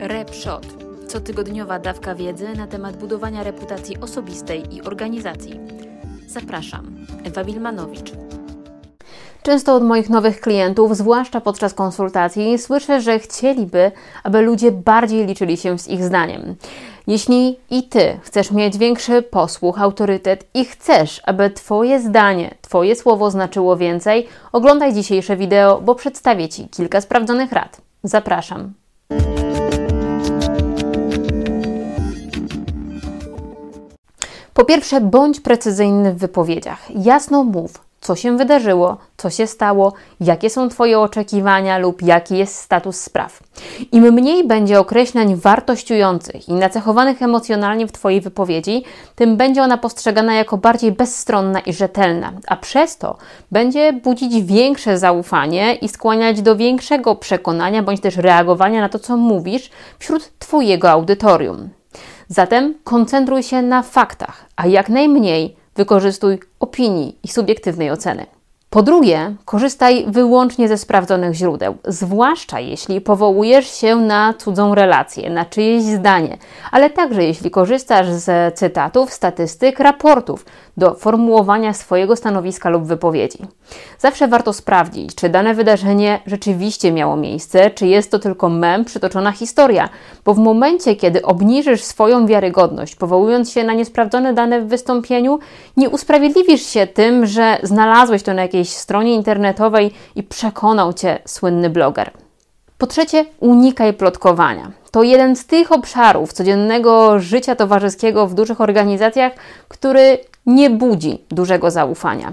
RepShot. Cotygodniowa dawka wiedzy na temat budowania reputacji osobistej i organizacji. Zapraszam, Ewa Wilmanowicz. Często od moich nowych klientów, zwłaszcza podczas konsultacji, słyszę, że chcieliby, aby ludzie bardziej liczyli się z ich zdaniem. Jeśli i ty chcesz mieć większy posłuch, autorytet i chcesz, aby Twoje zdanie, Twoje słowo znaczyło więcej, oglądaj dzisiejsze wideo, bo przedstawię Ci kilka sprawdzonych rad. Zapraszam. Po pierwsze, bądź precyzyjny w wypowiedziach. Jasno mów, co się wydarzyło, co się stało, jakie są Twoje oczekiwania lub jaki jest status spraw. Im mniej będzie określeń wartościujących i nacechowanych emocjonalnie w Twojej wypowiedzi, tym będzie ona postrzegana jako bardziej bezstronna i rzetelna, a przez to będzie budzić większe zaufanie i skłaniać do większego przekonania bądź też reagowania na to, co mówisz wśród Twojego audytorium. Zatem koncentruj się na faktach, a jak najmniej wykorzystuj opinii i subiektywnej oceny. Po drugie, korzystaj wyłącznie ze sprawdzonych źródeł, zwłaszcza jeśli powołujesz się na cudzą relację, na czyjeś zdanie, ale także jeśli korzystasz z cytatów, statystyk, raportów do formułowania swojego stanowiska lub wypowiedzi. Zawsze warto sprawdzić, czy dane wydarzenie rzeczywiście miało miejsce, czy jest to tylko mem, przytoczona historia, bo w momencie, kiedy obniżysz swoją wiarygodność, powołując się na niesprawdzone dane w wystąpieniu, nie usprawiedliwisz się tym, że znalazłeś to na jakiejś jakiejś stronie internetowej i przekonał cię słynny bloger. Po trzecie, unikaj plotkowania. To jeden z tych obszarów codziennego życia towarzyskiego w dużych organizacjach, który nie budzi dużego zaufania.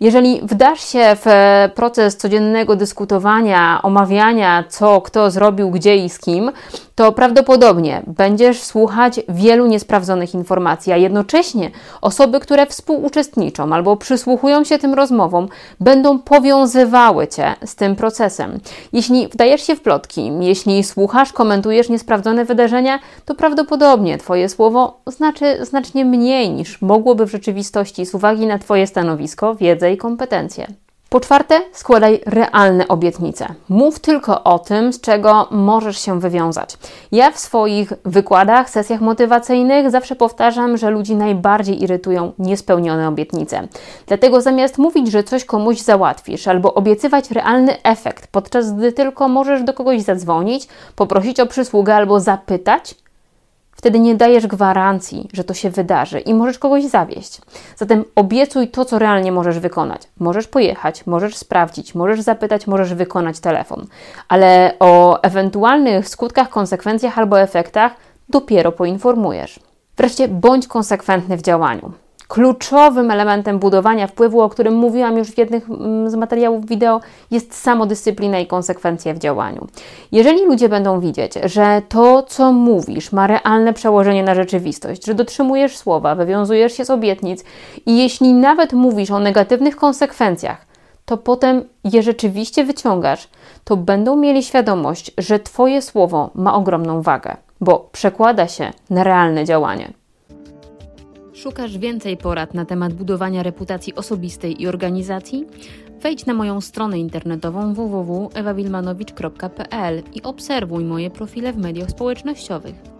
Jeżeli wdasz się w proces codziennego dyskutowania, omawiania, co kto zrobił, gdzie i z kim, to prawdopodobnie będziesz słuchać wielu niesprawdzonych informacji, a jednocześnie osoby, które współuczestniczą albo przysłuchują się tym rozmowom, będą powiązywały cię z tym procesem. Jeśli wdajesz się w plotki, jeśli słuchasz, komentujesz niesprawdzone wydarzenia, to prawdopodobnie Twoje słowo znaczy znacznie mniej niż mogłoby w rzeczywistości z uwagi na Twoje stanowisko, wiedzę i kompetencje. Po czwarte, składaj realne obietnice. Mów tylko o tym, z czego możesz się wywiązać. Ja w swoich wykładach, sesjach motywacyjnych zawsze powtarzam, że ludzi najbardziej irytują niespełnione obietnice. Dlatego zamiast mówić, że coś komuś załatwisz, albo obiecywać realny efekt, podczas gdy tylko możesz do kogoś zadzwonić, poprosić o przysługę albo zapytać, Wtedy nie dajesz gwarancji, że to się wydarzy i możesz kogoś zawieść. Zatem obiecuj to, co realnie możesz wykonać. Możesz pojechać, możesz sprawdzić, możesz zapytać, możesz wykonać telefon, ale o ewentualnych skutkach, konsekwencjach albo efektach dopiero poinformujesz. Wreszcie bądź konsekwentny w działaniu. Kluczowym elementem budowania wpływu, o którym mówiłam już w jednych mm, z materiałów wideo, jest samodyscyplina i konsekwencja w działaniu. Jeżeli ludzie będą widzieć, że to, co mówisz, ma realne przełożenie na rzeczywistość, że dotrzymujesz słowa, wywiązujesz się z obietnic i jeśli nawet mówisz o negatywnych konsekwencjach, to potem je rzeczywiście wyciągasz, to będą mieli świadomość, że Twoje słowo ma ogromną wagę, bo przekłada się na realne działanie. Szukasz więcej porad na temat budowania reputacji osobistej i organizacji? Wejdź na moją stronę internetową www.ewawilmanowicz.pl i obserwuj moje profile w mediach społecznościowych.